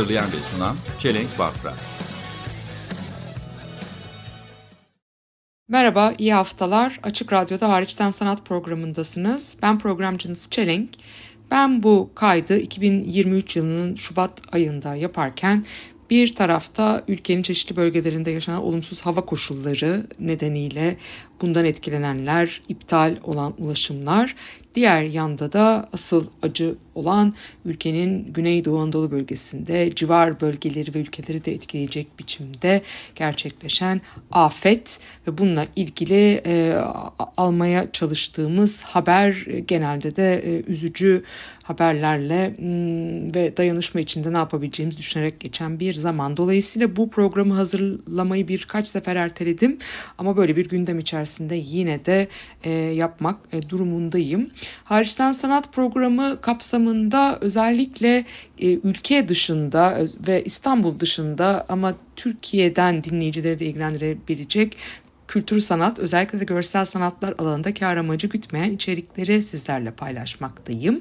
Hazırlayan ve sunan Çelenk Bafra. Merhaba, iyi haftalar. Açık Radyo'da Hariçten Sanat programındasınız. Ben programcınız Çelenk. Ben bu kaydı 2023 yılının Şubat ayında yaparken bir tarafta ülkenin çeşitli bölgelerinde yaşanan olumsuz hava koşulları nedeniyle bundan etkilenenler, iptal olan ulaşımlar, diğer yanda da asıl acı olan ülkenin Güneydoğu Anadolu bölgesinde civar bölgeleri ve ülkeleri de etkileyecek biçimde gerçekleşen afet ve bununla ilgili e, almaya çalıştığımız haber genelde de e, üzücü haberlerle m, ve dayanışma içinde ne yapabileceğimizi düşünerek geçen bir zaman. Dolayısıyla bu programı hazırlamayı birkaç sefer erteledim ama böyle bir gündem içerisinde yine de e, yapmak e, durumundayım. Hariçten sanat programı kapsamında özellikle e, ülke dışında ve İstanbul dışında ama Türkiye'den dinleyicileri de ilgilendirebilecek kültür sanat, özellikle de görsel sanatlar alanında kar amacı gütmeyen içerikleri sizlerle paylaşmaktayım.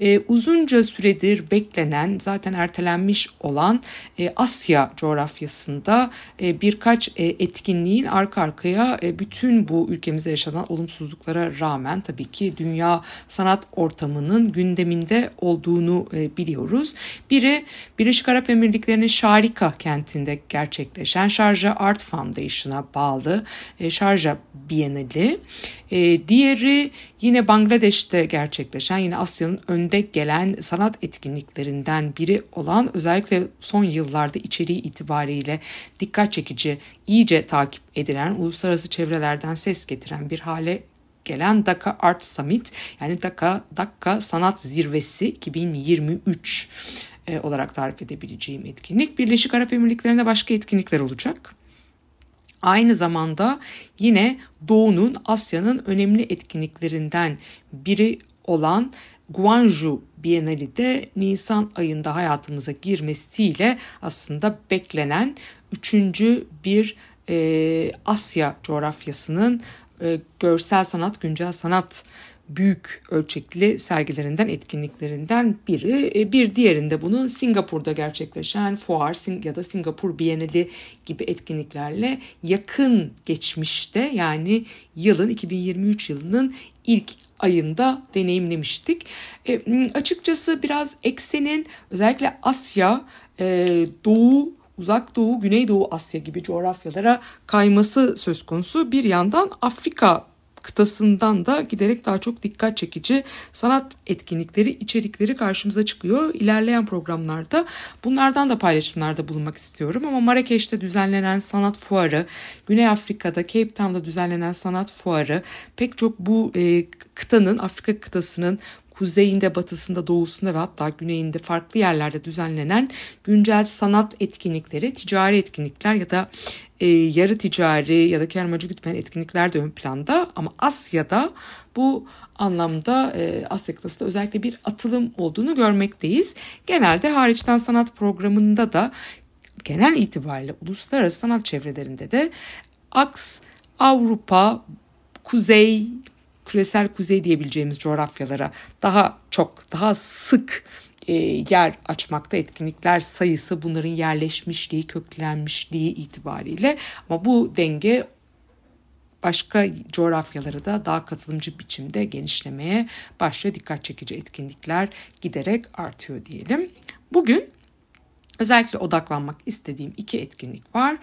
Ee, uzunca süredir beklenen, zaten ertelenmiş olan e, Asya coğrafyasında e, birkaç e, etkinliğin arka arkaya e, bütün bu ülkemizde yaşanan olumsuzluklara rağmen tabii ki dünya sanat ortamının gündeminde olduğunu e, biliyoruz. Biri Birleşik Arap Emirlikleri'nin Şarika kentinde gerçekleşen Şarja Art Foundation'a bağlı e, Şarja Bienali. E, diğeri yine Bangladeş'te gerçekleşen yine Asya'nın önde gelen sanat etkinliklerinden biri olan özellikle son yıllarda içeriği itibariyle dikkat çekici, iyice takip edilen, uluslararası çevrelerden ses getiren bir hale gelen Dhaka Art Summit yani Dhaka, Dhaka Sanat Zirvesi 2023 e, olarak tarif edebileceğim etkinlik. Birleşik Arap Emirlikleri'nde başka etkinlikler olacak. Aynı zamanda yine Doğu'nun Asya'nın önemli etkinliklerinden biri olan Guangzhou Bienali de Nisan ayında hayatımıza girmesiyle aslında beklenen üçüncü bir e, Asya coğrafyasının e, görsel sanat, güncel sanat büyük ölçekli sergilerinden, etkinliklerinden biri. E, bir diğerinde bunun Singapur'da gerçekleşen fuar ya da Singapur Bienali gibi etkinliklerle yakın geçmişte yani yılın 2023 yılının ilk ayında deneyimlemiştik. E, açıkçası biraz eksenin özellikle Asya, e, Doğu Uzak Doğu, Güneydoğu Asya gibi coğrafyalara kayması söz konusu. Bir yandan Afrika kıtasından da giderek daha çok dikkat çekici sanat etkinlikleri, içerikleri karşımıza çıkıyor. İlerleyen programlarda bunlardan da paylaşımlarda bulunmak istiyorum ama Marrakeş'te düzenlenen sanat fuarı, Güney Afrika'da Cape Town'da düzenlenen sanat fuarı pek çok bu e, kıtanın, Afrika kıtasının kuzeyinde, batısında, doğusunda ve hatta güneyinde farklı yerlerde düzenlenen güncel sanat etkinlikleri, ticari etkinlikler ya da e, yarı ticari ya da kar amacı gütmeyen etkinlikler de ön planda ama Asya'da bu anlamda e, Asya kıtasında özellikle bir atılım olduğunu görmekteyiz. Genelde hariçten sanat programında da genel itibariyle uluslararası sanat çevrelerinde de aks Avrupa, Kuzey, küresel kuzey diyebileceğimiz coğrafyalara daha çok, daha sık e, yer açmakta etkinlikler sayısı bunların yerleşmişliği, köklenmişliği itibariyle ama bu denge başka coğrafyalara da daha katılımcı biçimde genişlemeye başlıyor. Dikkat çekici etkinlikler giderek artıyor diyelim. Bugün özellikle odaklanmak istediğim iki etkinlik var.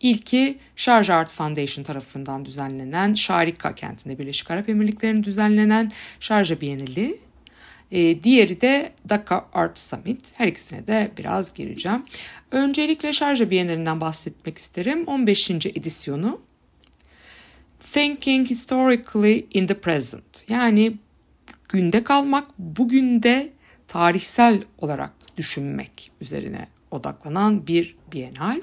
İlki Şarj Art Foundation tarafından düzenlenen Şarika kentinde Birleşik Arap Emirlikleri'nin düzenlenen Şarja Bienali. E, diğeri de Dhaka Art Summit. Her ikisine de biraz gireceğim. Öncelikle Şarja Bienalinden bahsetmek isterim. 15. edisyonu. Thinking Historically in the Present. Yani günde kalmak, bugün de tarihsel olarak düşünmek üzerine odaklanan bir bienal.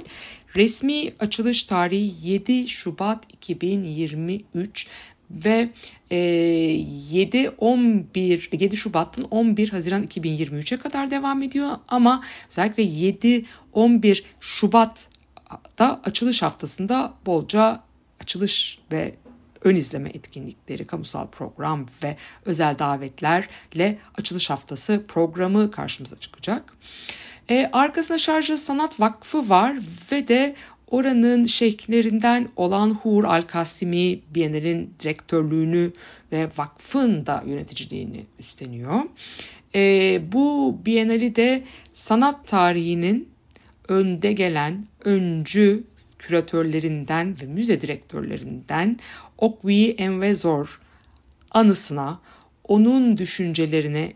Resmi açılış tarihi 7 Şubat 2023 ve e, 7 11 7 Şubat'tan 11 Haziran 2023'e kadar devam ediyor ama özellikle 7 11 Şubat'ta açılış haftasında bolca açılış ve ön izleme etkinlikleri, kamusal program ve özel davetlerle açılış haftası programı karşımıza çıkacak. E, arkasında Şarjı Sanat Vakfı var ve de oranın şeyhlerinden olan Hur Al-Kasimi Bienal'in direktörlüğünü ve vakfın da yöneticiliğini üstleniyor. E, bu Bienali de sanat tarihinin önde gelen öncü küratörlerinden ve müze direktörlerinden Okwi Envezor anısına, onun düşüncelerine,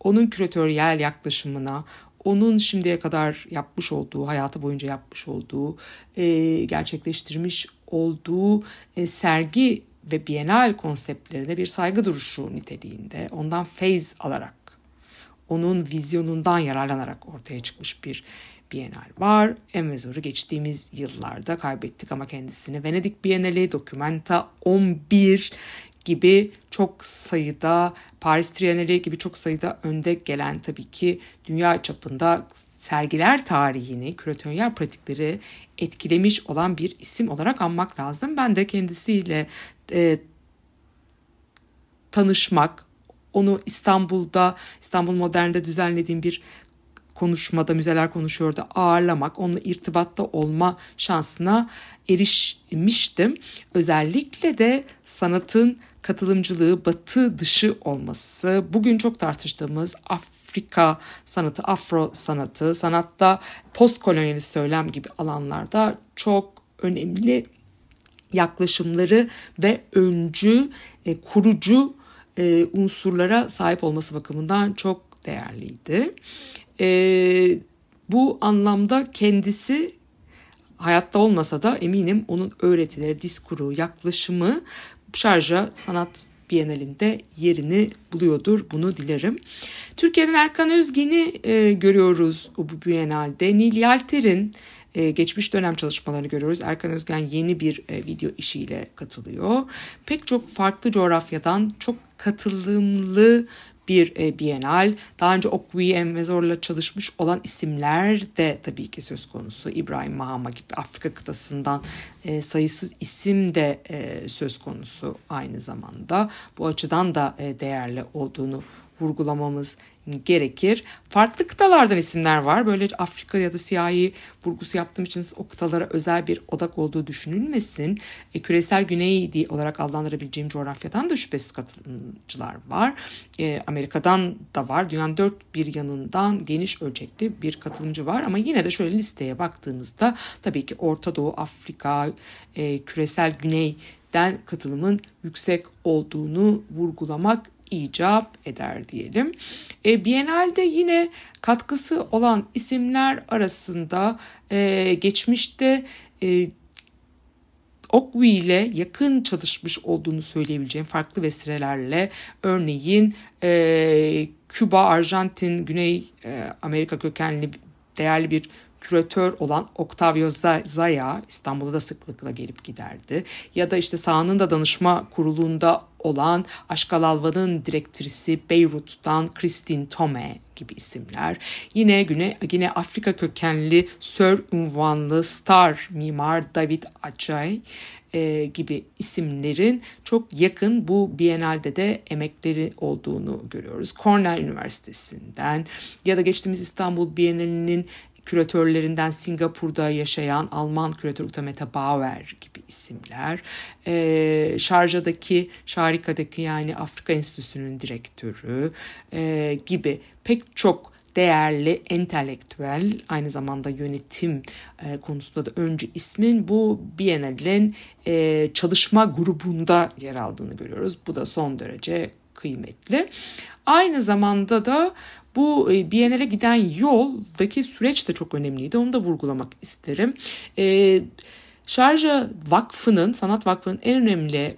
onun küratöryel yaklaşımına, onun şimdiye kadar yapmış olduğu, hayatı boyunca yapmış olduğu, e, gerçekleştirmiş olduğu e, sergi ve bienal konseptlerine bir saygı duruşu niteliğinde ondan feyz alarak, onun vizyonundan yararlanarak ortaya çıkmış bir Bienal var. Envezor'u geçtiğimiz yıllarda kaybettik ama kendisini Venedik Bienali, Documenta 11 gibi çok sayıda Paris Triennale gibi çok sayıda önde gelen tabii ki dünya çapında sergiler tarihini, küratöryel pratikleri etkilemiş olan bir isim olarak anmak lazım. Ben de kendisiyle e, tanışmak, onu İstanbul'da, İstanbul Modern'de düzenlediğim bir konuşmada, müzeler konuşuyordu ağırlamak, onunla irtibatta olma şansına erişmiştim. Özellikle de sanatın katılımcılığı batı dışı olması, bugün çok tartıştığımız Afrika sanatı, Afro sanatı, sanatta postkolonyalist söylem gibi alanlarda çok önemli yaklaşımları ve öncü, e, kurucu e, unsurlara sahip olması bakımından çok değerliydi. E, bu anlamda kendisi hayatta olmasa da eminim onun öğretileri, diskuru, yaklaşımı şarja sanat Bienalinde yerini buluyordur. Bunu dilerim. Türkiye'den Erkan Özgen'i e, görüyoruz bu Bienalde. Nil Yalter'in e, geçmiş dönem çalışmalarını görüyoruz. Erkan Özgen yeni bir e, video işiyle katılıyor. Pek çok farklı coğrafyadan çok katılımlı bir e, bienal. Daha önce Okwi Envezor'la çalışmış olan isimler de tabii ki söz konusu. İbrahim Mahama gibi Afrika kıtasından e, sayısız isim de e, söz konusu aynı zamanda. Bu açıdan da e, değerli olduğunu vurgulamamız gerekir. Farklı kıtalardan isimler var. Böyle Afrika ya da siyahi vurgusu yaptığım için o kıtalara özel bir odak olduğu düşünülmesin. E, küresel güney olarak adlandırabileceğim coğrafyadan da şüphesiz katılımcılar var. E, Amerika'dan da var. Dünyanın dört bir yanından geniş ölçekli bir katılımcı var. Ama yine de şöyle listeye baktığımızda tabii ki Orta Doğu, Afrika, e, küresel güneyden katılımın yüksek olduğunu vurgulamak icap eder diyelim. E, Biennale'de yine katkısı olan isimler arasında e, geçmişte e, Okwi ile yakın çalışmış olduğunu söyleyebileceğim farklı vesilelerle örneğin e, Küba, Arjantin, Güney e, Amerika kökenli değerli bir küratör olan Octavio Zaya İstanbul'da da sıklıkla gelip giderdi. Ya da işte sahanın da danışma kurulunda olan Aşkal Alva'nın direktrisi Beyrut'tan Christine Tome gibi isimler. Yine güne yine Afrika kökenli Sir unvanlı star mimar David Acay e, gibi isimlerin çok yakın bu Biennale'de de emekleri olduğunu görüyoruz. Cornell Üniversitesi'nden ya da geçtiğimiz İstanbul Bienalinin küratörlerinden Singapur'da yaşayan Alman küratör Utameta Bauer gibi isimler. E, Şarja'daki, Şarika'daki yani Afrika Enstitüsü'nün direktörü e, gibi pek çok değerli entelektüel aynı zamanda yönetim e, konusunda da önce ismin bu Biennale'in e, çalışma grubunda yer aldığını görüyoruz. Bu da son derece kıymetli. Aynı zamanda da bu e, Biennale giden yoldaki süreç de çok önemliydi. Onu da vurgulamak isterim. E, Şarja Vakfı'nın, Sanat Vakfı'nın en önemli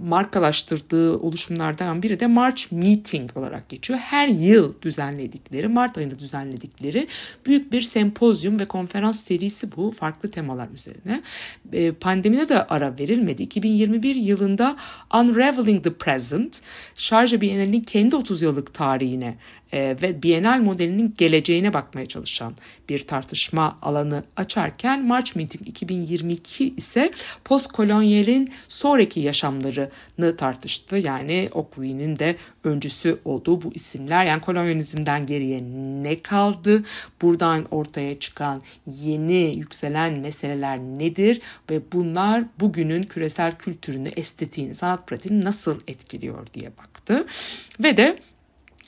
markalaştırdığı oluşumlardan biri de March Meeting olarak geçiyor. Her yıl düzenledikleri, Mart ayında düzenledikleri büyük bir sempozyum ve konferans serisi bu. Farklı temalar üzerine. E, pandemide de ara verilmedi. 2021 yılında Unraveling the Present, Şarja Bienali'nin kendi 30 yıllık tarihine e, ve Bienal modelinin geleceğine bakmaya çalışan bir tartışma alanı açarken March Meeting 2022 ise postkolonyalin sonraki yaşamlarını tartıştı. Yani Okwi'nin de öncüsü olduğu bu isimler. Yani kolonyalizmden geriye ne kaldı? Buradan ortaya çıkan yeni yükselen meseleler nedir? Ve bunlar bugünün küresel kültürünü, estetiğini, sanat pratiğini nasıl etkiliyor diye baktı. Ve de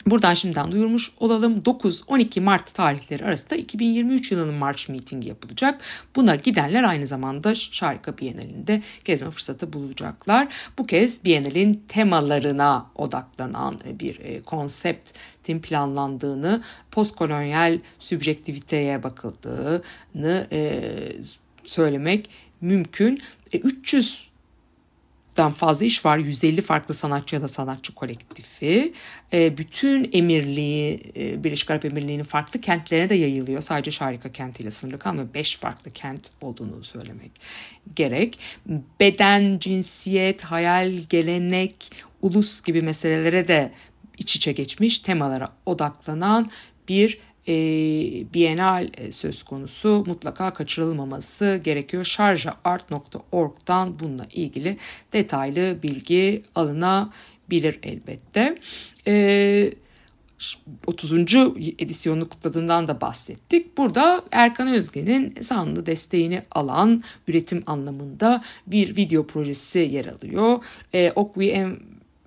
Buradan şimdiden duyurmuş olalım 9-12 Mart tarihleri arasında 2023 yılının March Meeting yapılacak. Buna gidenler aynı zamanda Şarkı Bienalinde gezme fırsatı bulacaklar. Bu kez Bienalin temalarına odaklanan bir e, konseptin planlandığını, postkolonyal sübjektiviteye bakıldığını e, söylemek mümkün. 300 e, dan fazla iş var. 150 farklı sanatçı ya da sanatçı kolektifi. E, bütün emirliği, e, Birleşik Arap Emirliği'nin farklı kentlerine de yayılıyor. Sadece Şarika kentiyle sınırlı kalmıyor. 5 farklı kent olduğunu söylemek gerek. Beden, cinsiyet, hayal, gelenek, ulus gibi meselelere de iç içe geçmiş temalara odaklanan bir e, Bienal e, söz konusu mutlaka kaçırılmaması gerekiyor. Şarjaart.org'dan bununla ilgili detaylı bilgi alınabilir elbette. E, 30. edisyonunu kutladığından da bahsettik. Burada Erkan Özge'nin sanlı desteğini alan üretim anlamında bir video projesi yer alıyor. E, Okwi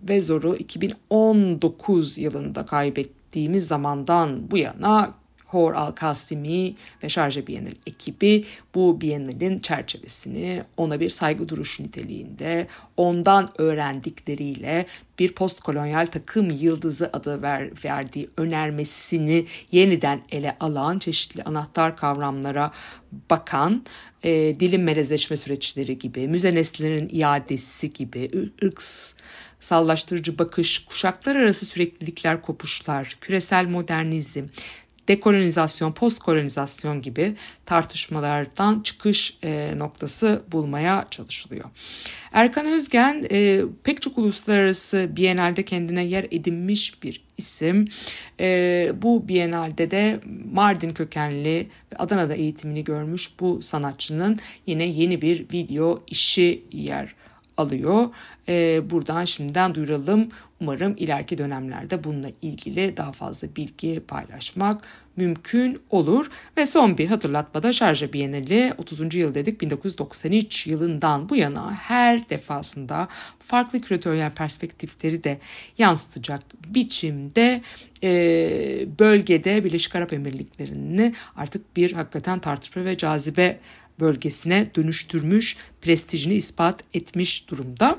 Vezor'u 2019 yılında kaybetti ettiğimiz zamandan bu yana Hor Al-Kasimi ve Şarja Bienal ekibi bu Bienal'in çerçevesini ona bir saygı duruşu niteliğinde ondan öğrendikleriyle bir postkolonyal takım yıldızı adı ver, verdiği önermesini yeniden ele alan çeşitli anahtar kavramlara bakan e, dilin melezleşme süreçleri gibi, müze nesnelerinin iadesi gibi, ırks sallaştırıcı bakış, kuşaklar arası süreklilikler, kopuşlar, küresel modernizm, dekolonizasyon, postkolonizasyon gibi tartışmalardan çıkış e, noktası bulmaya çalışılıyor. Erkan Özgen e, pek çok uluslararası Biennale'de kendine yer edinmiş bir isim. E, bu Biennale'de de Mardin kökenli ve Adana'da eğitimini görmüş bu sanatçının yine yeni bir video işi yer alıyor. E, buradan şimdiden duyuralım. Umarım ileriki dönemlerde bununla ilgili daha fazla bilgi paylaşmak mümkün olur. Ve son bir hatırlatmada Şarja Bienali 30. yıl dedik 1993 yılından bu yana her defasında farklı küratöryel perspektifleri de yansıtacak biçimde e, bölgede Birleşik Arap Emirlikleri'ni artık bir hakikaten tartışma ve cazibe bölgesine dönüştürmüş, prestijini ispat etmiş durumda.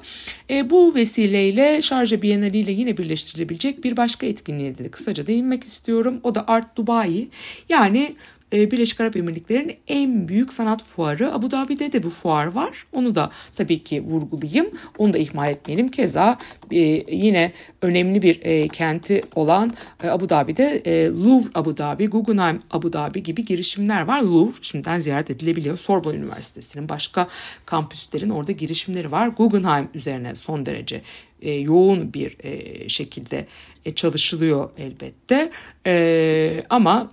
E, bu vesileyle Şarja Bienali ile yine birleştirilebilecek bir başka etkinliğe de kısaca değinmek istiyorum. O da Art Dubai. Yani Birleşik Arap Emirlikleri'nin en büyük sanat fuarı. Abu Dhabi'de de bu fuar var. Onu da tabii ki vurgulayayım. Onu da ihmal etmeyelim. Keza e, yine önemli bir e, kenti olan Abu Dhabi'de Louvre Abu Dhabi, Guggenheim Abu Dhabi gibi girişimler var. Louvre şimdiden ziyaret edilebiliyor. Sorbonne Üniversitesi'nin başka kampüslerin orada girişimleri var. Guggenheim üzerine son derece e, yoğun bir e, şekilde e, çalışılıyor elbette. E, ama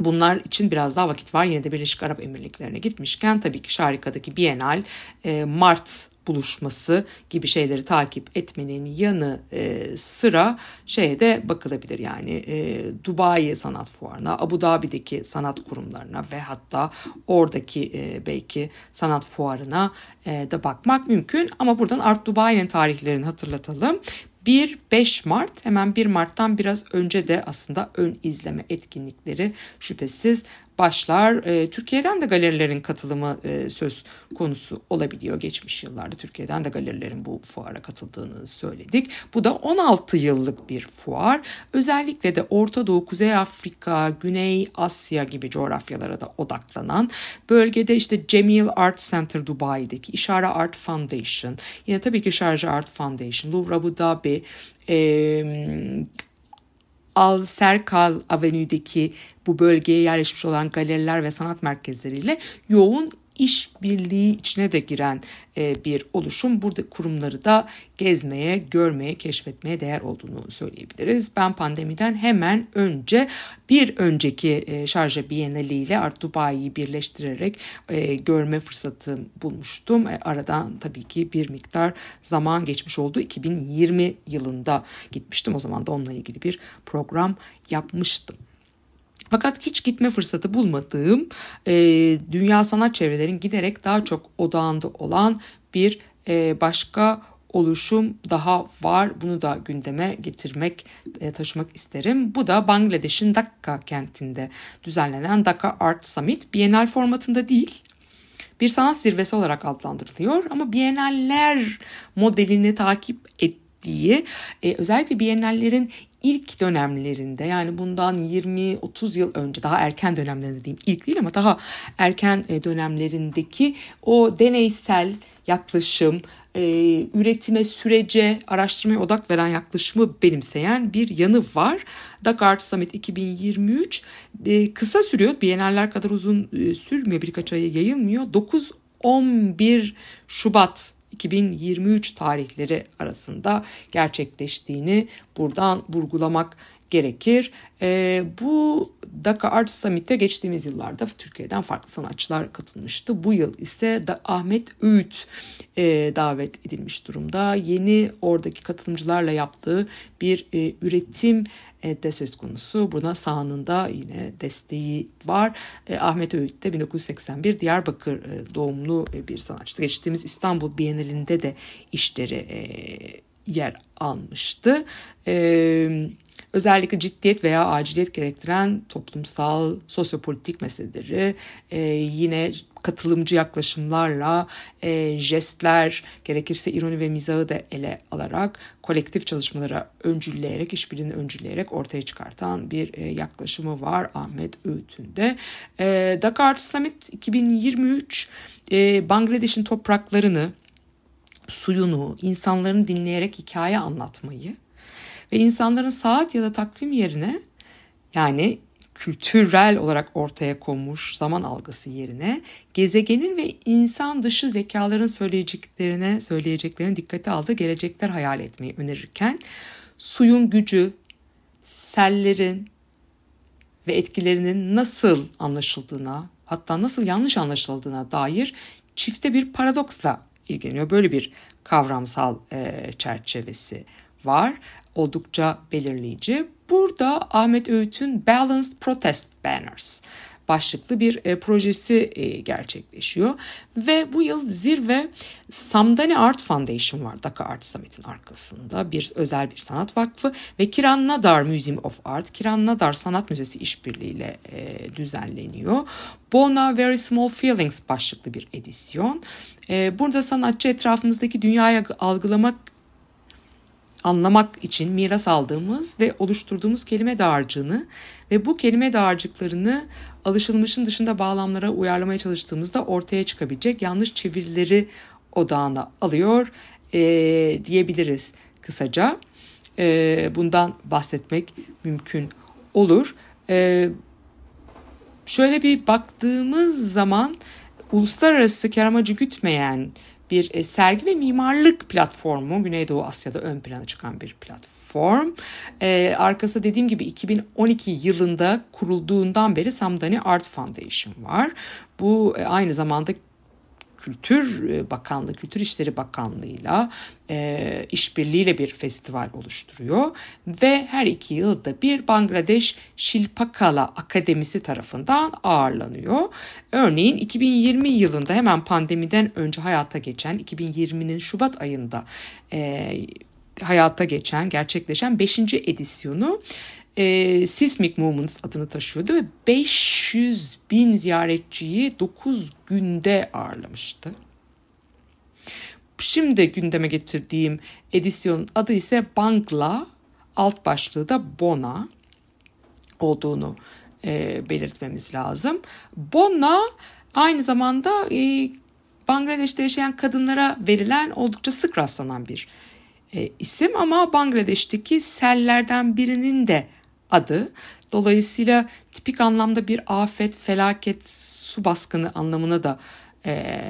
Bunlar için biraz daha vakit var. Yine de Birleşik Arap Emirlikleri'ne gitmişken tabii ki Şarika'daki Bienal, e, Mart buluşması gibi şeyleri takip etmenin yanı e, sıra şeye de bakılabilir yani e, Dubai Sanat Fuarı'na, Abu Dhabi'deki sanat kurumlarına ve hatta oradaki e, belki sanat fuarına e, da bakmak mümkün. Ama buradan Art Dubai'nin tarihlerini hatırlatalım. 1-5 Mart. Hemen 1 Mart'tan biraz önce de aslında ön izleme etkinlikleri şüphesiz başlar. E, Türkiye'den de galerilerin katılımı e, söz konusu olabiliyor. Geçmiş yıllarda Türkiye'den de galerilerin bu fuara katıldığını söyledik. Bu da 16 yıllık bir fuar. Özellikle de Orta Doğu, Kuzey Afrika, Güney Asya gibi coğrafyalara da odaklanan bölgede işte Cemil Art Center Dubai'deki İşare Art Foundation, yine tabii ki Şarjı Art Foundation, Louvre Abu Dhabi, e, Al Serkal Avenue'deki bu bölgeye yerleşmiş olan galeriler ve sanat merkezleriyle yoğun işbirliği içine de giren e, bir oluşum. Burada kurumları da gezmeye, görmeye, keşfetmeye değer olduğunu söyleyebiliriz. Ben pandemiden hemen önce bir önceki e, Şarja Bienali ile Art Dubai'yi birleştirerek e, görme fırsatı bulmuştum. Aradan tabii ki bir miktar zaman geçmiş oldu. 2020 yılında gitmiştim. O zaman da onunla ilgili bir program yapmıştım. Fakat hiç gitme fırsatı bulmadığım e, dünya sanat çevrelerin giderek daha çok odağında olan bir e, başka oluşum daha var. Bunu da gündeme getirmek, e, taşımak isterim. Bu da Bangladeş'in Dhaka kentinde düzenlenen Dhaka Art Summit. Bienal formatında değil, bir sanat zirvesi olarak adlandırılıyor ama Bienaller modelini takip ettiği e, özellikle Bienallerin ilk dönemlerinde yani bundan 20-30 yıl önce daha erken dönemlerinde diyeyim ilk değil ama daha erken e, dönemlerindeki o deneysel yaklaşım, e, üretime, sürece, araştırmaya odak veren yaklaşımı benimseyen bir yanı var. Dakar Summit 2023 e, kısa sürüyor. Bienaller kadar uzun sürmüyor. Birkaç aya yayılmıyor. 9-11 Şubat 2023 tarihleri arasında gerçekleştiğini buradan vurgulamak gerekir. E, bu Dakar Art Summit'e geçtiğimiz yıllarda Türkiye'den farklı sanatçılar katılmıştı. Bu yıl ise da Ahmet Öğüt e, davet edilmiş durumda. Yeni oradaki katılımcılarla yaptığı bir e, üretim e, de söz konusu. Buna sahanında yine desteği var. E, Ahmet Öğüt de 1981 Diyarbakır e, doğumlu e, bir sanatçı. Geçtiğimiz İstanbul Bienalinde de işleri e, yer almıştı. E, özellikle ciddiyet veya aciliyet gerektiren toplumsal, sosyopolitik meseleleri e, yine katılımcı yaklaşımlarla e, jestler, gerekirse ironi ve mizahı da ele alarak kolektif çalışmalara öncülleyerek, işbirliğini öncülleyerek ortaya çıkartan bir e, yaklaşımı var Ahmet Öğüt'ünde. E, Dakar Summit 2023 e, Bangladeş'in topraklarını, suyunu, insanların dinleyerek hikaye anlatmayı, ve insanların saat ya da takvim yerine yani kültürel olarak ortaya konmuş zaman algısı yerine gezegenin ve insan dışı zekaların söyleyeceklerine söyleyeceklerine dikkate aldığı gelecekler hayal etmeyi önerirken suyun gücü, sellerin ve etkilerinin nasıl anlaşıldığına hatta nasıl yanlış anlaşıldığına dair çifte bir paradoksla ilgileniyor. Böyle bir kavramsal e, çerçevesi var. Oldukça belirleyici. Burada Ahmet Öğüt'ün Balanced Protest Banners başlıklı bir e, projesi e, gerçekleşiyor. Ve bu yıl zirve Samdani Art Foundation var Dhaka Art Summit'in arkasında. Bir özel bir sanat vakfı ve Kiran Nadar Museum of Art, Kiran Nadar Sanat Müzesi işbirliğiyle e, düzenleniyor. Bona Very Small Feelings başlıklı bir edisyon. E, burada sanatçı etrafımızdaki dünyayı algılamak anlamak için miras aldığımız ve oluşturduğumuz kelime dağarcığını ve bu kelime dağarcıklarını alışılmışın dışında bağlamlara uyarlamaya çalıştığımızda ortaya çıkabilecek yanlış çevirileri odağına alıyor e, diyebiliriz kısaca. E, bundan bahsetmek mümkün olur. E, şöyle bir baktığımız zaman uluslararası kar amacı gütmeyen bir e, sergi ve mimarlık platformu Güneydoğu Asya'da ön plana çıkan bir platform. Ee, arkasında dediğim gibi 2012 yılında kurulduğundan beri Samdani Art Foundation var. Bu e, aynı zamanda Kültür e, Bakanlığı, Kültür İşleri Bakanlığı'yla e, işbirliğiyle bir festival oluşturuyor. Ve her iki yılda bir Bangladeş Şilpakala Akademisi tarafından ağırlanıyor. Örneğin 2020 yılında hemen pandemiden önce hayata geçen 2020'nin Şubat ayında e, hayata geçen, gerçekleşen 5. edisyonu e, Seismic Movements adını taşıyordu ve 500 bin ziyaretçiyi 9 günde ağırlamıştı. Şimdi gündeme getirdiğim edisyonun adı ise Bangla, alt başlığı da Bona olduğunu e, belirtmemiz lazım. Bona aynı zamanda e, Bangladeş'te yaşayan kadınlara verilen oldukça sık rastlanan bir e, isim ama Bangladeş'teki sellerden birinin de adı. Dolayısıyla tipik anlamda bir afet, felaket, su baskını anlamına da e,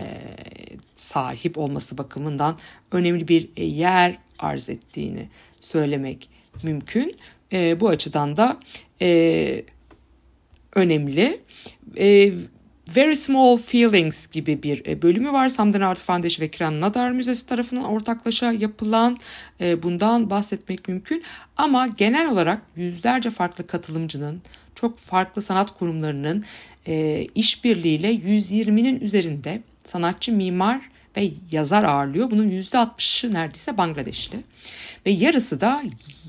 sahip olması bakımından önemli bir e, yer arz ettiğini söylemek mümkün. E, bu açıdan da e, önemli. E, Very Small Feelings gibi bir e, bölümü var. Samden Art Foundation ve Kiran Nadar Müzesi tarafından ortaklaşa yapılan e, bundan bahsetmek mümkün. Ama genel olarak yüzlerce farklı katılımcının, çok farklı sanat kurumlarının e, işbirliğiyle 120'nin üzerinde sanatçı, mimar ve yazar ağırlıyor. Bunun %60'ı neredeyse Bangladeşli. Ve yarısı da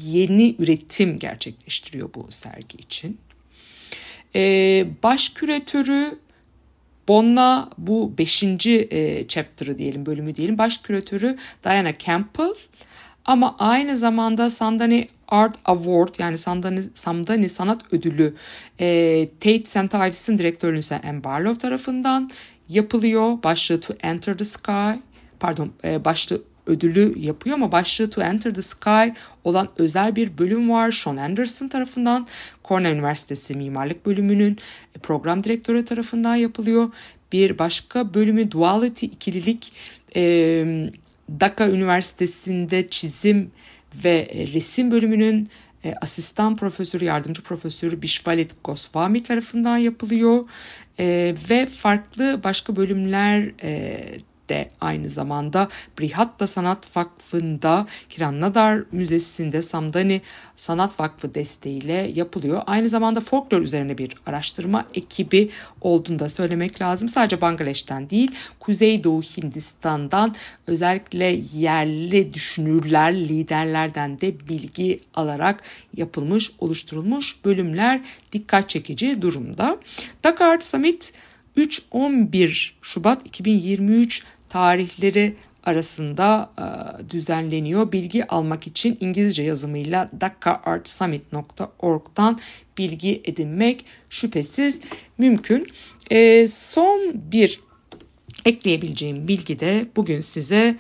yeni üretim gerçekleştiriyor bu sergi için. Ee, baş küratörü Bonna bu beşinci e, chapter'ı diyelim, bölümü diyelim. Baş küratörü Diana Campbell. Ama aynı zamanda Sandani Art Award yani Sandani, Samdani Sanat Ödülü e, Tate St. Ives'in direktörü ise Anne Barlow tarafından yapılıyor. Başlığı To Enter the Sky pardon e, başlığı ödülü yapıyor ama başlığı To Enter the Sky olan özel bir bölüm var. Sean Anderson tarafından Cornell Üniversitesi Mimarlık Bölümünün program direktörü tarafından yapılıyor. Bir başka bölümü Duality ikililik e, Dhaka Üniversitesi'nde çizim ve resim bölümünün e, asistan profesörü, yardımcı profesörü Bishvalit Goswami tarafından yapılıyor. E, ve farklı başka bölümler e, de aynı zamanda Brihatta Sanat Vakfı'nda Kiran Nadar Müzesi'nde Samdani Sanat Vakfı desteğiyle yapılıyor. Aynı zamanda folklor üzerine bir araştırma ekibi olduğunu da söylemek lazım. Sadece Bangladeş'ten değil, Kuzeydoğu Hindistan'dan özellikle yerli düşünürler, liderlerden de bilgi alarak yapılmış, oluşturulmuş bölümler dikkat çekici durumda. Dakar Summit 3-11 Şubat 2023 tarihleri arasında e, düzenleniyor. Bilgi almak için İngilizce yazımıyla dakkaartsummit.org'dan bilgi edinmek şüphesiz mümkün. E, son bir ekleyebileceğim bilgi de bugün size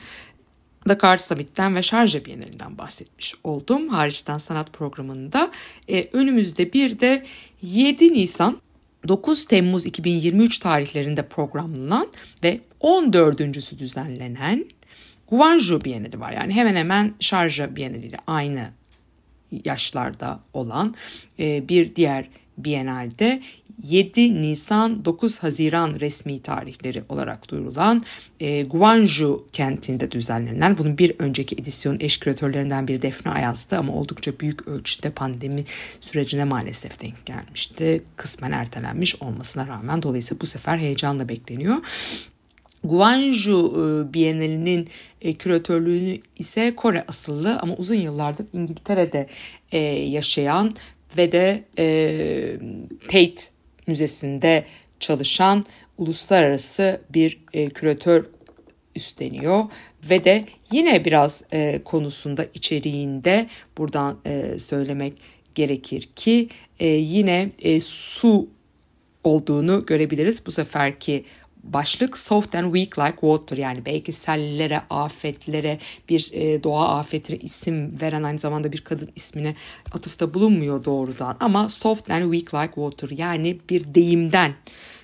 Dakar Summit'ten ve Şarja Bienalinden bahsetmiş oldum. Hariçten sanat programında. E, önümüzde bir de 7 Nisan 9 Temmuz 2023 tarihlerinde programlanan ve 14.sü düzenlenen Guangzhou Bienali var. Yani hemen hemen Şarja Bienali ile aynı yaşlarda olan e, bir diğer Bienalde 7 Nisan 9 Haziran resmi tarihleri olarak duyurulan e, Guangzhou kentinde düzenlenen bunun bir önceki edisyon eş küratörlerinden biri Defne Ayaz'dı ama oldukça büyük ölçüde pandemi sürecine maalesef denk gelmişti. Kısmen ertelenmiş olmasına rağmen dolayısıyla bu sefer heyecanla bekleniyor. Guangzhou e, Bienalinin e, küratörlüğünü ise Kore asıllı ama uzun yıllardır İngiltere'de e, yaşayan ve de Tate Müzesi'nde çalışan uluslararası bir e, küratör üstleniyor ve de yine biraz e, konusunda içeriğinde buradan e, söylemek gerekir ki e, yine e, su olduğunu görebiliriz. Bu seferki başlık soft and weak like water yani belki sellere, afetlere bir e, doğa afetine isim veren aynı zamanda bir kadın ismine atıfta bulunmuyor doğrudan ama soft and weak like water yani bir deyimden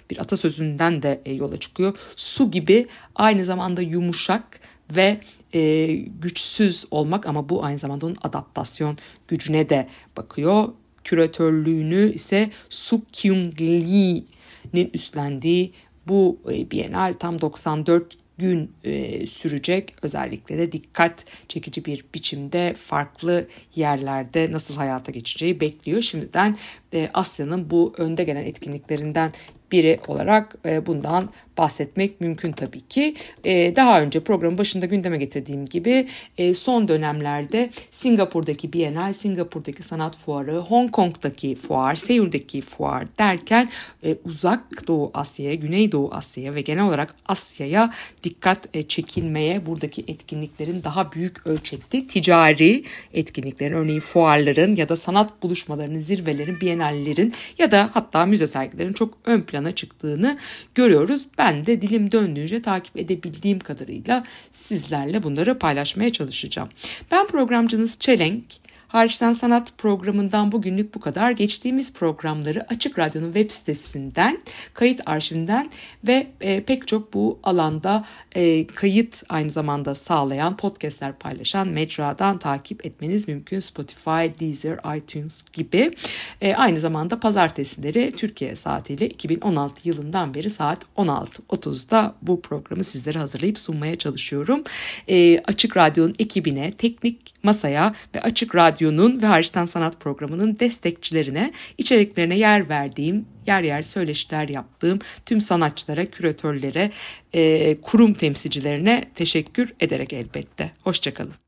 bir atasözünden de e, yola çıkıyor. Su gibi aynı zamanda yumuşak ve e, güçsüz olmak ama bu aynı zamanda onun adaptasyon gücüne de bakıyor. Küratörlüğünü ise Su Kyung Lee'nin üstlendiği bu e, Bienal tam 94 gün e, sürecek. Özellikle de dikkat çekici bir biçimde farklı yerlerde nasıl hayata geçeceği bekliyor. Şimdiden e, Asya'nın bu önde gelen etkinliklerinden biri olarak e, bundan bahsetmek mümkün tabii ki. E, daha önce programın başında gündeme getirdiğim gibi e, son dönemlerde Singapur'daki Bienal, Singapur'daki sanat fuarı, Hong Kong'daki fuar, Seul'deki fuar derken uzak Doğu Asya'ya, Güneydoğu Asya'ya ve genel olarak Asya'ya dikkat çekilmeye buradaki etkinliklerin daha büyük ölçekte ticari etkinliklerin örneğin fuarların ya da sanat buluşmalarının, zirvelerin, bienallerin ya da hatta müze sergilerin çok ön plana çıktığını görüyoruz. Ben de dilim döndüğünce takip edebildiğim kadarıyla sizlerle bunları paylaşmaya çalışacağım. Ben programcınız Çelenk. Hariçten Sanat programından bugünlük bu kadar. Geçtiğimiz programları Açık Radyo'nun web sitesinden, kayıt arşivinden ve e, pek çok bu alanda e, kayıt aynı zamanda sağlayan, podcastler paylaşan mecradan takip etmeniz mümkün. Spotify, Deezer, iTunes gibi. E, aynı zamanda pazartesileri Türkiye saatiyle 2016 yılından beri saat 16.30'da bu programı sizlere hazırlayıp sunmaya çalışıyorum. E, Açık Radyo'nun ekibine, teknik masaya ve Açık Radyo Radyo'nun ve Hariçten Sanat programının destekçilerine, içeriklerine yer verdiğim, yer yer söyleşiler yaptığım tüm sanatçılara, küratörlere, e, kurum temsilcilerine teşekkür ederek elbette. Hoşçakalın.